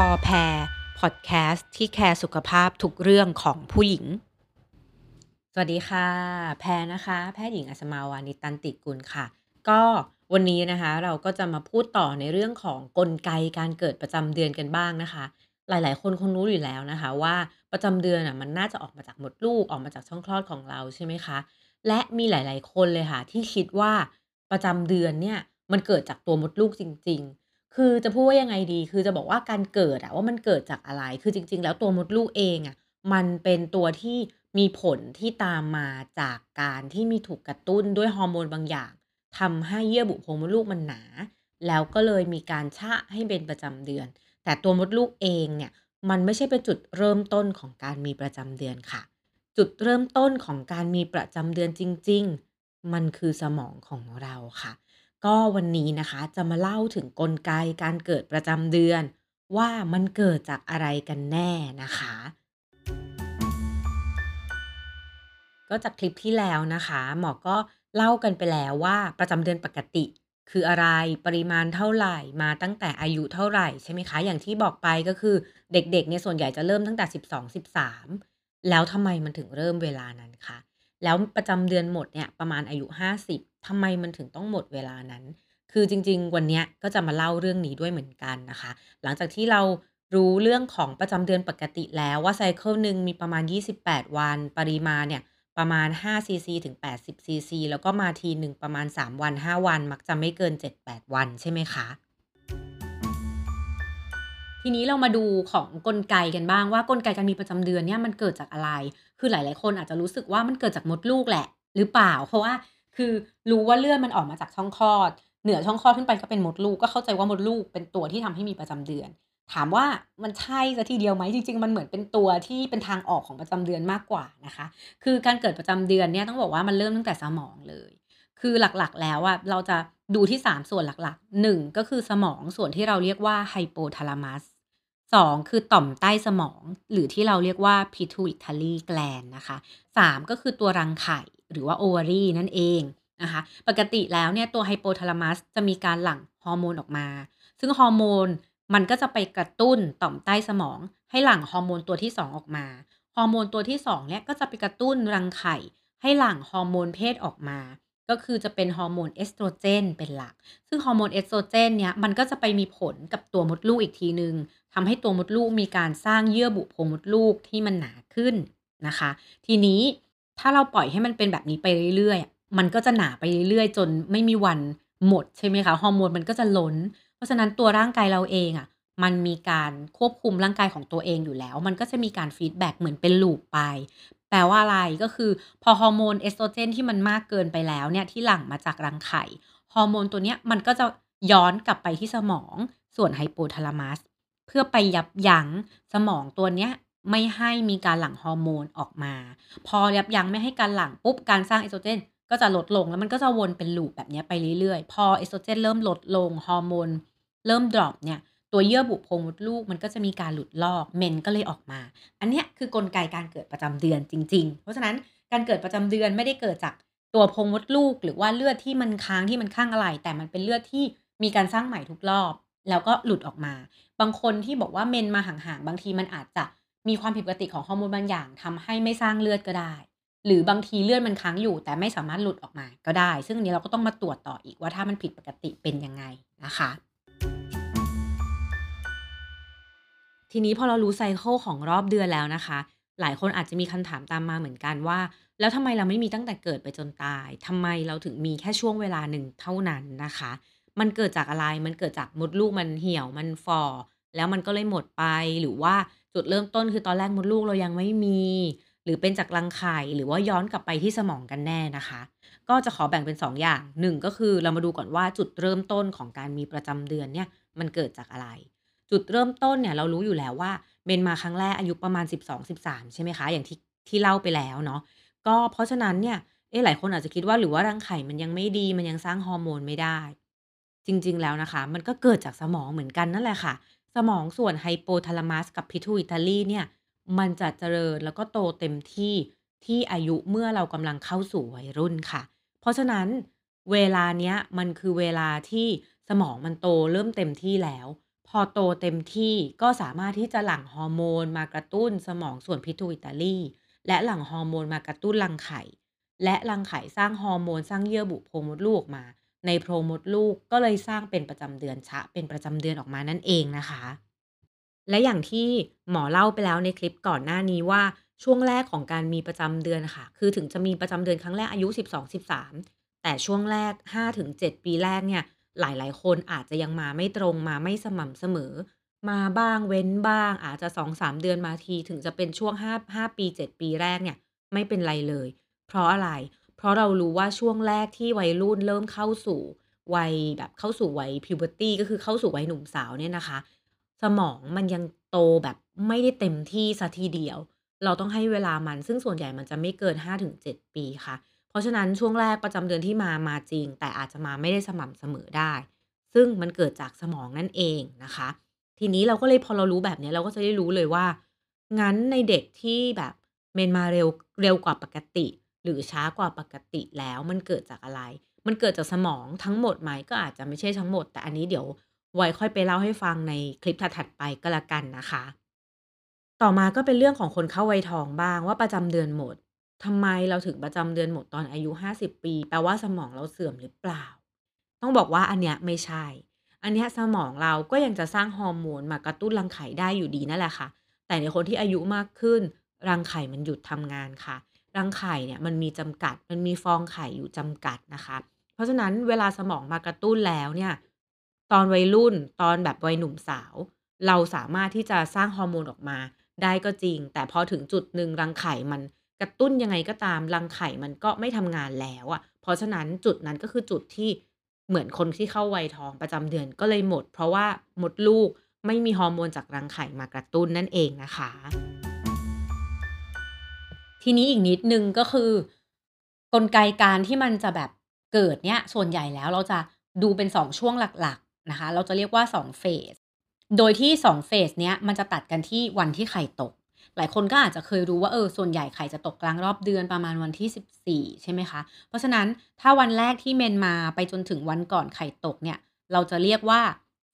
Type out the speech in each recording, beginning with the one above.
หมอแพรพอดแคสต์ที่ care สุขภาพทุกเรื่องของผู้หญิง สวัสดีค่ะ แพรนะคะ แพทย์หญิงอัศมาวานิตันติกุลค่ะ ก็วันนี้นะคะเราก็จะมาพูดต่อในเรื่องของกลไกการเกิดประจำเดือนกันบ้างนะคะ หลายๆ คนคงรู้อยู่แล้วนะคะ ว่าประจำเดือนอะมันน่าจะออกมาจากมดลูกออกมาจากช่องคลอดของเราใช่ไหมคะ และมีหลาย ๆ คนเลยค่ะ ที่คิดว่าประจำเดือนเนี่ยมันเกิดจากตัวมดลูกจริง ๆ คือจะพูดว่ายังไงดี คือจะบอกว่าการเกิดอะว่ามันเกิดจากอะไร คือจริง ๆ แล้วตัวมดลูกเองอะมันเป็นตัวที่มีผลที่ตามมาจากการที่มีถูกกระตุ้นด้วยฮอร์โมนบางอย่างทำให้เยื่อบุโพรงมดลูกมันหนา แล้วก็เลยมีการชะให้เป็นประจำเดือน แต่ตัวมดลูกเองเนี่ยมันไม่ใช่เป็นจุดเริ่มต้นของการมีประจำเดือนค่ะ จุดเริ่มต้นของการมีประจำเดือนจริง ๆ มันคือสมองของเราค่ะ ก็วันนี้นะคะจะมาเล่าถึงกลไกการเกิดประจำเดือน ว่ามันเกิดจากอะไรกันแน่นะคะ ก็จากคลิปที่แล้วนะคะ หมอก็เล่ากันไปแล้วว่าประจำเดือนปกติ คืออะไรปริมาณเท่าไหร่มาตั้งแต่อายุเท่าไหร่ใช่ไหมคะ อย่างที่บอกไปก็คือเด็กๆเนี่ยส่วนใหญ่จะเริ่มตั้งแต่ 12-13 แล้วทำไมมันถึงเริ่มเวลานั้นคะ แล้วประจำเดือนหมดเนี่ยประมาณอายุ 50ทำไมมันถึงต้องหมดเวลานั้น คือจริง ๆ วันเนี้ยก็จะมาเล่าเรื่องนี้ด้วยเหมือนกันนะคะ หลังจากที่เรารู้เรื่องของประจำเดือนปกติแล้วว่าไซเคิลหนึ่งมีประมาณ 28 วัน ปริมาณเนี่ยประมาณ5ซีซีถึง 80ซีซีแล้วก็มาทีหนึ่งประมาณ 3 วัน 5 วัน มักจะไม่เกิน 7-8 วันใช่ไหมคะ ทีนี้เรามาดูของกลไกกันบ้างว่ากลไกการมีประจำเดือนเนี่ยมันเกิดจากอะไร คือหลายๆ คนอาจจะรู้สึกว่ามันเกิดจากมดลูกแหละ หรือเปล่า เพราะว่าคือรู้ว่าเลือดมันออกมาจากช่องคลอด เหนือช่องคลอดขึ้นไปก็เป็นมดลูกก็เข้าใจว่ามดลูกเป็นตัวที่ทำให้มีประจำเดือน ถามว่ามันใช่ซะทีเดียวไหมจริง ๆ มันเหมือนเป็นตัวที่เป็นทางออกของประจำเดือนมากกว่านะคะ คือการเกิดประจำเดือนเนี่ยต้องบอกว่ามันเริ่มตั้งแต่สมองเลย คือหลักๆ แล้วอะเราจะดูที่ 3 ส่วนหลักๆ 1 ก็คือสมองส่วนที่เราเรียกว่าไฮโปทาลามัส 2 คือต่อมใต้สมอง หรือที่เราเรียกว่า pituitary gland นะคะ 3 ก็คือตัวรังไข่หรือว่า ovary นั่นเองนะคะ ปกติแล้วเนี่ยตัวไฮโปทาลามัสจะมีการหลั่งฮอร์โมนออกมา ซึ่งฮอร์โมนมันก็จะไปกระตุ้นต่อมใต้สมอง ให้หลั่งฮอร์โมนตัวที่ 2 ออกมา ฮอร์โมนตัวที่2เนี่ยก็จะไปกระตุ้นรังไข่ให้หลั่งฮอร์โมนเพศออกมา ก็คือจะเป็นฮอร์โมนเอสโตรเจนเป็นหลัก ซึ่งฮอร์โมนเอสโตรเจนเนี่ยมันก็จะไปมีผลกับตัวมดลูกอีกทีหนึ่งทำให้ตัวมดลูกมีการสร้างเยื่อบุโพรงมดลูกที่มันหนาขึ้นนะคะ ทีนี้ถ้าเราปล่อยให้มันเป็นแบบนี้ไปเรื่อยๆ มันก็จะหนาไปเรื่อยๆ จนไม่มีวันหมดใช่ไหมคะ ฮอร์โมนมันก็จะล้น เพราะฉะนั้นตัวร่างกายเราเองอะ่ะ มันมีการควบคุมร่างกายของตัวเองอยู่แล้ว มันก็จะมีการ feedback เหมือนเป็น loop ไป แปลว่าอะไรก็คือ พอฮอร์โมนเอสโตรเจนที่มันมากเกินไปแล้วเนี่ยที่หลั่งมาจากรังไข่ฮอร์โมนตัวเนี้ยมันก็จะย้อนกลับไปที่สมองส่วนไฮโปทาลามัสเพื่อไปยับยั้งสมองตัวเนี้ยไม่ให้มีการหลั่งฮอร์โมนออกมา พอยับยั้งไม่ให้การหลั่งปุ๊บการสร้างเอสโตรเจนก็จะลดลงแล้วมันก็จะวนเป็น loop แบบนี้ไปเรื่อยๆ พอเอสโตรเจนเริ่มลดลงฮอร์โมนเริ่ม drop เนี่ย ตัวเยื่อบุโพรงมดลูกมันก็จะมีการหลุดลอกเมนส์ก็เลยออกมา อันนี้คือกลไกการเกิดประจำเดือนจริง ๆ เพราะฉะนั้นการเกิดประจำเดือนไม่ได้เกิดจากตัวโพรงมดลูก หรือว่าเลือดที่มันค้างที่มันข้างอะไร แต่มันเป็นเลือดที่มีการสร้างใหม่ทุกรอบ แล้วก็หลุดออกมา บางคนที่บอกว่าเมนมาห่างๆบางทีมันอาจจะมีความผิดปกติของฮอร์โมนบางอย่างทำให้ไม่สร้างเลือดก็ได้ หรือบางทีเลือดมันค้างอยู่ แต่ไม่สามารถหลุดออกมาก็ได้ ซึ่งอันนี้เราก็ต้องมาตรวจต่ออีกว่าถ้ามันผิดปกติเป็นยังไงนะคะ ทีนี้พอเรารู้ไซเคิลของรอบเดือนแล้วนะคะ หลายคนอาจจะมีคำถามตามมาเหมือนกันว่า แล้วทำไมเราไม่มีตั้งแต่เกิดไปจนตายทำไมเราถึงมีแค่ช่วงเวลาหนึ่งเท่านั้นนะคะ มันเกิดจากอะไรมันเกิดจากมดลูกมันเหี่ยวมันฝ่อแล้วมันก็เลยหมดไปหรือว่าจุดเริ่มต้นคือตอนแรกมดลูกเรายังไม่มี หรือเป็นจากรังไข่หรือว่าย้อนกลับไปที่สมองกันแน่นะคะ ก็จะขอแบ่งเป็น 2อย่าง 1 ก็คือเรามาดูก่อนว่าจุดเริ่มต้นของการมีประจำเดือนเนี่ยมันเกิดจากอะไร จุดเริ่มต้นเนี่ยเรารู้อยู่แล้วว่าเมนมาครั้งแรกอายุประมาณ 12-13 ใช่ไหมคะ อย่างที่ที่เล่าไปแล้วเนาะก็เพราะฉะนั้นเนี่ยเอ๊หลายคนอาจจะคิดว่าหรือว่ารังไข่มันยังไม่ดีมันยังสร้างฮอร์โมนไม่ได้ จริง ๆ แล้วนะคะ มันก็เกิดจากสมองเหมือนกันนั่นแหละค่ะ สมองส่วนไฮโปทาลามัสกับพิทูอิตาลีเนี่ยมันจะเจริญแล้วก็โตเต็มที่ที่อายุเมื่อเรากำลังเข้าสู่วัยรุ่นค่ะ เพราะฉะนั้นเวลาเนี้ยมันคือเวลาที่สมองมันโตเริ่มเต็มที่แล้ว อพอโตเต็มที่ก็สามารถที่จะหลั่งฮอร์โมนมากระตุ้นสมองส่วน Pituitary และหลั่งฮอร์โมนมากระตุ้นรังไข่ และรังไข่สร้างฮอร์โมนสร้างเยื่อบุโพรงมดลูกออกมา ในโพรงมดลูกก็เลยสร้างเป็นประจำเดือนชะ เป็นประจำเดือนออกมานั่นเองนะคะ และอย่างที่หมอเล่าไปแล้วในคลิปก่อนหน้านี้ว่าช่วงแรกของการมีประจำเดือนค่ะ คือถึงจะมีประจำเดือนครั้งแรกอายุ 12-13 แต่ช่วงแรก 5-7 ปีแรกเนี่ย หลายๆ คนอาจจะยังมาไม่ตรงมาไม่สม่ำเสมอ มาบ้างเว้นบ้าง อาจจะ2-3เดือนมาที ถึงจะเป็นช่วง5 5ปี7ปีแรกเนี่ย ไม่เป็นไรเลย เพราะอะไร เพราะเรารู้ว่าช่วงแรกที่วัยรุ่นเริ่มเข้าสู่วัยแบบเข้าสู่วัย puberty ก็คือเข้าสู่วัยหนุ่มสาวเนี่ยนะคะ สมองมันยังโตแบบไม่ได้เต็มที่ซะทีเดียว เราต้องให้เวลามันซึ่งส่วนใหญ่มันจะไม่เกิน 5-7 ปีค่ะ เพราะฉะนั้นช่วงแรกประจำเดือนที่มามาจริง แต่อาจจะมาไม่ได้สม่ำเสมอได้ ซึ่งมันเกิดจากสมองนั่นเองนะคะ ทีนี้เราก็เลยพอเรารู้แบบนี้เราก็จะได้รู้เลยว่า งั้นในเด็กที่แบบเมนมาเร็วเร็วกว่าปกติ หรือช้ากว่าปกติแล้วมันเกิดจากอะไร มันเกิดจากสมองทั้งหมดไหมก็อาจจะไม่ใช่ทั้งหมด แต่อันนี้เดี๋ยวไว้ค่อยไปเล่าให้ฟังในคลิปถัดๆไปก็แล้วกันนะคะ ต่อมาก็เป็นเรื่องของคนเข้าวัยทองบ้างว่าประจำเดือนหมด ทำไมเราถึงประจำเดือนหมดตอนอายุ 50 ปี แปลว่าสมองเราเสื่อมหรือเปล่า ต้องบอกว่าอันเนี้ยไม่ใช่ อันเนี้ยสมองเราก็ยังจะสร้างฮอร์โมนมากระตุ้นรังไข่ได้อยู่ดีนั่นแหละค่ะ แต่ในคนที่อายุมากขึ้น รังไข่มันหยุดทำงานค่ะ รังไข่เนี่ยมันมีจำกัด มันมีฟองไข่อยู่จำกัดนะคะ เพราะฉะนั้นเวลาสมองมากระตุ้นแล้วเนี่ย ตอนวัยรุ่นตอนแบบวัยหนุ่มสาว เราสามารถที่จะสร้างฮอร์โมนออกมาได้ก็จริง แต่พอถึงจุดหนึ่งรังไข่มัน กระตุ้นยังไงก็ตามรังไข่มันก็ไม่ทำงานแล้วอะเพราะฉะนั้นจุดนั้นก็คือจุดที่เหมือนคนที่เข้าวัยทองประจำเดือนก็เลยหมด เพราะว่ามดลูกไม่มีฮอร์โมนจากรังไข่มากระตุ้นนั่นเองนะคะ ทีนี้อีกนิดนึงก็คือ กลไกการที่มันจะแบบเกิดเนี่ยส่วนใหญ่แล้วเราจะดูเป็น 2 ช่วงหลักๆนะคะ เราจะเรียกว่า2เฟสโดยที่2เฟสเนี้ยมันจะตัดกันที่วันที่ไข่ตก หลายคนก็อาจจะเคยรู้ว่าเออส่วนใหญ่ไข่จะตกกลางรอบเดือนประมาณวันที่ 14 ใช่ไหมคะ เพราะฉะนั้นถ้าวันแรกที่เมนมาไปจนถึงวันก่อนไข่ตกเนี่ย เราจะเรียกว่า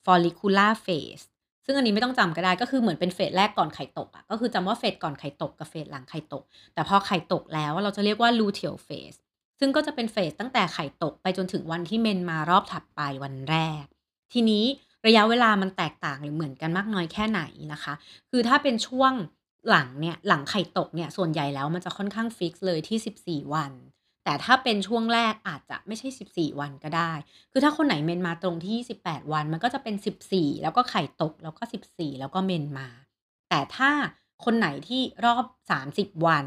follicular phase ซึ่งอันนี้ไม่ต้องจำก็ได้ก็คือเหมือนเป็นเฟสแรกก่อนไข่ตกอะก็คือจำว่าเฟสก่อนไข่ตกกับเฟสหลังไข่ตก แต่พอไข่ตกแล้วเราจะเรียกว่า luteal phase ซึ่งก็จะเป็นเฟสตั้งแต่ไข่ตกไปจนถึงวันที่เมนมารอบถัดไปวันแรก ทีนี้ระยะเวลามันแตกต่างหรือเหมือนกันมากน้อยแค่ไหนนะคะ คือถ้าเป็นช่วง หลังเนี่ยหลังไข่ตกเนี่ยส่วนใหญ่แล้วมันจะค่อนข้างฟิกซ์เลยที่ 14 วัน แต่ถ้าเป็นช่วงแรกอาจจะไม่ใช่ 14 วันก็ได้ คือถ้าคนไหนเมนมาตรงที่28วันมันก็จะเป็น 14 แล้วก็ไข่ตกแล้วก็ 14 แล้วก็เมนมา แต่ถ้าคนไหนที่รอบ 30 วัน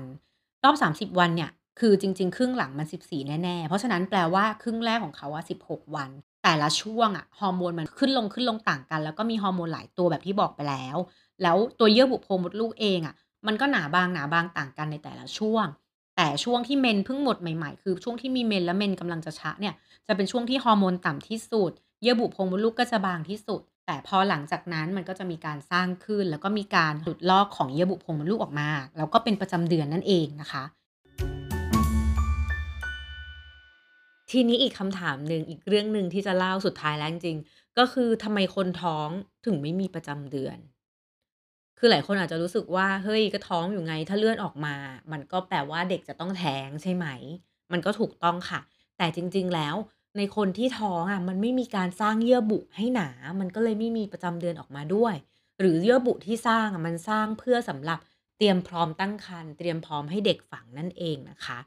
รอบ 30 วันเนี่ยคือจริง ๆ ครึ่งหลังมัน 14 แน่ๆ เพราะฉะนั้นแปลว่าครึ่งแรกของเขาอะ16 วัน แต่ละช่วงอะฮอร์โมนมันขึ้นลงขึ้นลงต่างกัน แล้วก็มีฮอร์โมนหลายตัวแบบที่บอกไปแล้ว แล้วตัวเยื่อบุโพรงมดลูกเองอะมันก็หนาบางหนาบางต่างกันในแต่ละช่วง แต่ช่วงที่เมนเพิ่งหมดใหม่ๆ คือช่วงที่มีเมนและเมนกำลังจะชะเนี่ย จะเป็นช่วงที่ฮอร์โมนต่ำที่สุด เยื่อบุโพรงมดลูกก็จะบางที่สุด แต่พอหลังจากนั้นมันก็จะมีการสร้างขึ้น แล้วก็มีการหลุดลอกของเยื่อบุโพรงมดลูกออกมา แล้วก็เป็นประจำเดือนนั่นเองนะคะทีนี้อีกคำถามหนึ่งอีกเรื่องหนึ่งที่จะเล่าสุดท้ายแล้วจริงๆก็คือทำไมคนท้องถึงไม่มีประจำเดือน คือหลายคนอาจจะรู้สึกว่า เฮ้ย ก็ท้องอยู่ไง ถ้าเลือดออกมา มันก็แปลว่าเด็กจะต้องแท้งใช่ไหม มันก็ถูกต้องค่ะ แต่จริง ๆ แล้วในคนที่ท้องอะ มันไม่มีการสร้างเยื่อบุให้หนา มันก็เลยไม่มีประจำเดือนออกมาด้วย หรือเยื่อบุที่สร้างอะ มันสร้างเพื่อสำหรับเตรียมพร้อมตั้งครรภ์ เตรียมพร้อมให้เด็กฝังนั่นเองนะคะ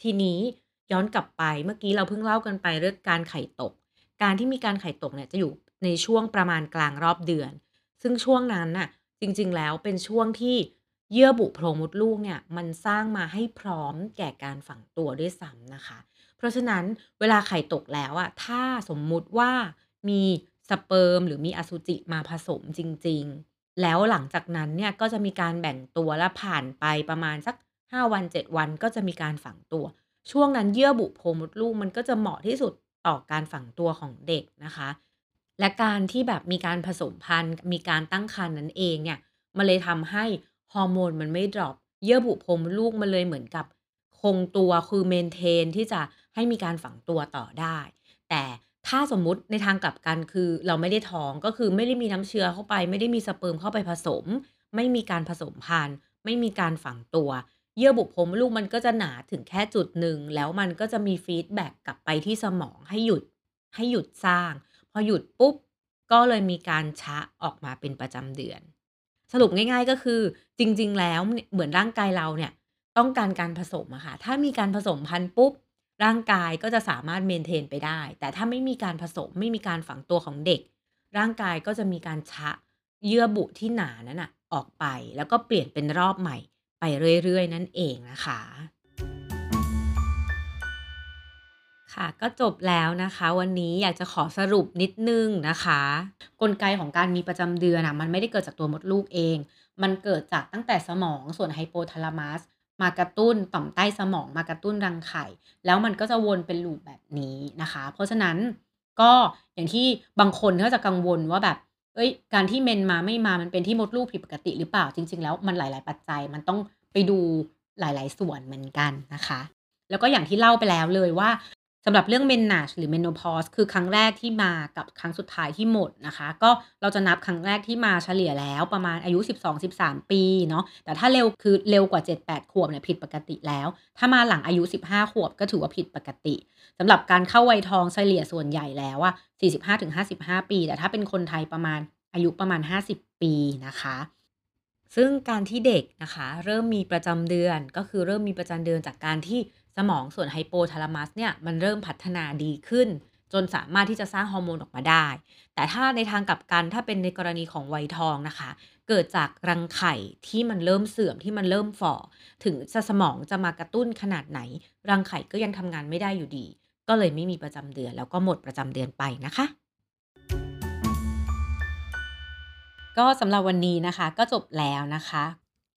ทีนี้ย้อนกลับไป เมื่อกี้เราเพิ่งเล่ากันไปเรื่องการไข่ตก การที่มีการไข่ตกเนี่ยจะอยู่ในช่วงประมาณกลางรอบเดือน ซึ่งช่วงนั้นน่ะ จริงๆ แล้วเป็นช่วงที่เยื่อบุโพรงมดลูกเนี่ยมันสร้างมาให้พร้อมแก่การฝังตัวด้วยซ้ำนะคะ เพราะฉะนั้นเวลาไข่ตกแล้วอะถ้าสมมุติว่ามีสเปิร์มหรือมีอสุจิมาผสมจริง ๆ แล้วหลังจากนั้นเนี่ยก็จะมีการแบ่งตัวและผ่านไปประมาณสัก 5 วัน 7 วันก็จะมีการฝังตัว ช่วงนั้นเยื่อบุโพรงมดลูกมันก็จะเหมาะที่สุดต่อการฝังตัวของเด็กนะคะ และการที่แบบมีการผสมพันธุ์ มีการตั้งครรภ์นั้นเองเนี่ย มันเลยทำให้ฮอร์โมนมันไม่ดรอป เยื่อบุโพรงมลูกมันเลยเหมือนกับ คงตัวคือ maintain ที่จะให้มีการฝังตัวต่อได้ แต่ถ้าสมมุติในทางกลับกันคือเราไม่ได้ท้องก็คือไม่ได้มีน้ำเชื้อเข้าไป ไม่ได้มีสเปิร์มเข้าไปผสม ไม่มีการผสมพันธุ์ ไม่มีการฝังตัว เยื่อบุโพรงมดลูกมันก็จะหนาถึงแค่จุดหนึ่ง แล้วมันก็จะมี feedback กลับไปที่สมองให้หยุดให้หยุดสร้าง พอหยุดปุ๊บ ก็เลยมีการชะออกมาเป็นประจำเดือน สรุปง่าย ๆ ก็คือจริง ๆ แล้วเหมือนร่างกายเราเนี่ยต้องการการผสมอะค่ะ ถ้ามีการผสมพันธุ์ปุ๊บ ร่างกายก็จะสามารถเมนเทนไปได้ แต่ถ้าไม่มีการผสมไม่มีการฝังตัวของเด็ก ร่างกายก็จะมีการชะเยื่อบุที่หนานั้นน่ะออกไป แล้วก็เปลี่ยนเป็นรอบใหม่ไปเรื่อย ๆ นั่นเองนะคะ ค่ะก็จบแล้วนะคะ วันนี้อยากจะขอสรุปนิดนึงนะคะ กลไกของการมีประจำเดือนนะมันไม่ได้เกิดจากตัวมดลูกเอง มันเกิดจากตั้งแต่สมองส่วน hypothalamus มากระตุ้นต่อมใต้สมองมากระตุ้นรังไข่ แล้วมันก็จะวนเป็น loop แบบนี้นะคะ เพราะฉะนั้นก็อย่างที่บางคนก็จะกังวลว่าแบบเฮ้ยการที่เมนมาไม่มามันเป็นที่มดลูกผิดปกติหรือเปล่า?จริง ๆ แล้วมันหลาย ๆ ปัจจัยมันต้องไปดูหลาย ๆ ส่วนเหมือนกันนะคะ แล้วก็อย่างที่เล่าไปแล้วเลยว่า สำหรับเรื่อง menage หรือ menopause คือครั้งแรกที่มากับครั้งสุดท้ายที่หมดนะคะ ก็เราจะนับครั้งแรกที่มาเฉลี่ยแล้วประมาณอายุ 12-13 ปีเนาะแต่ถ้าเร็วคือเร็วกว่า 7-8 ขวบเนี่ยผิดปกติแล้ว ถ้ามาหลังอายุ 15 ขวบก็ถือว่าผิดปกติสำหรับการเข้าวัยทองเฉลี่ยส่วนใหญ่แล้วอะ45-55 ปี แต่ถ้าเป็นคนไทยประมาณอายุประมาณ 50 ปีนะคะซึ่งการที่เด็กนะคะ เริ่มมีประจำเดือนก็คือเริ่มมีประจำเดือนจากการที่ สมองส่วน hypothalamus เนี่ยมันเริ่มพัฒนาดีขึ้น จนสามารถที่จะสร้างฮอร์โมนออกมาได้ แต่ถ้าในทางกลับกันถ้าเป็นในกรณีของไวทองนะคะ เกิดจากรังไข่ที่มันเริ่มเสื่อมที่มันเริ่มฝ่อถึงสมองจะมากระตุ้นขนาดไหน รังไข่ก็ยังทำงานไม่ได้อยู่ดี ก็เลยไม่มีประจำเดือน แล้วก็หมดประจำเดือนไปนะคะก็สำหรับวันนี้นะคะก็จบแล้วนะคะ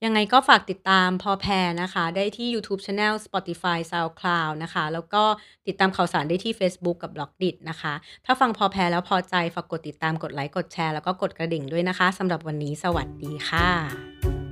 ยังไงก็ฝากติดตามพอแพรนะคะ ได้ที่ยูทูบ Channel Spotify SoundCloud นะคะ แล้วก็ติดตามข่าวสารได้ที่เฟซบุ๊กกับ b ล็อกดิ t นะคะ ถ้าฟังพอแพรแล้วพอใจ ฝากกดติดตามกดไลค์กดแชร์แล้วก็กดกระดิ่งด้วยนะคะสำหรับวันนี้สวัสดีค่ะ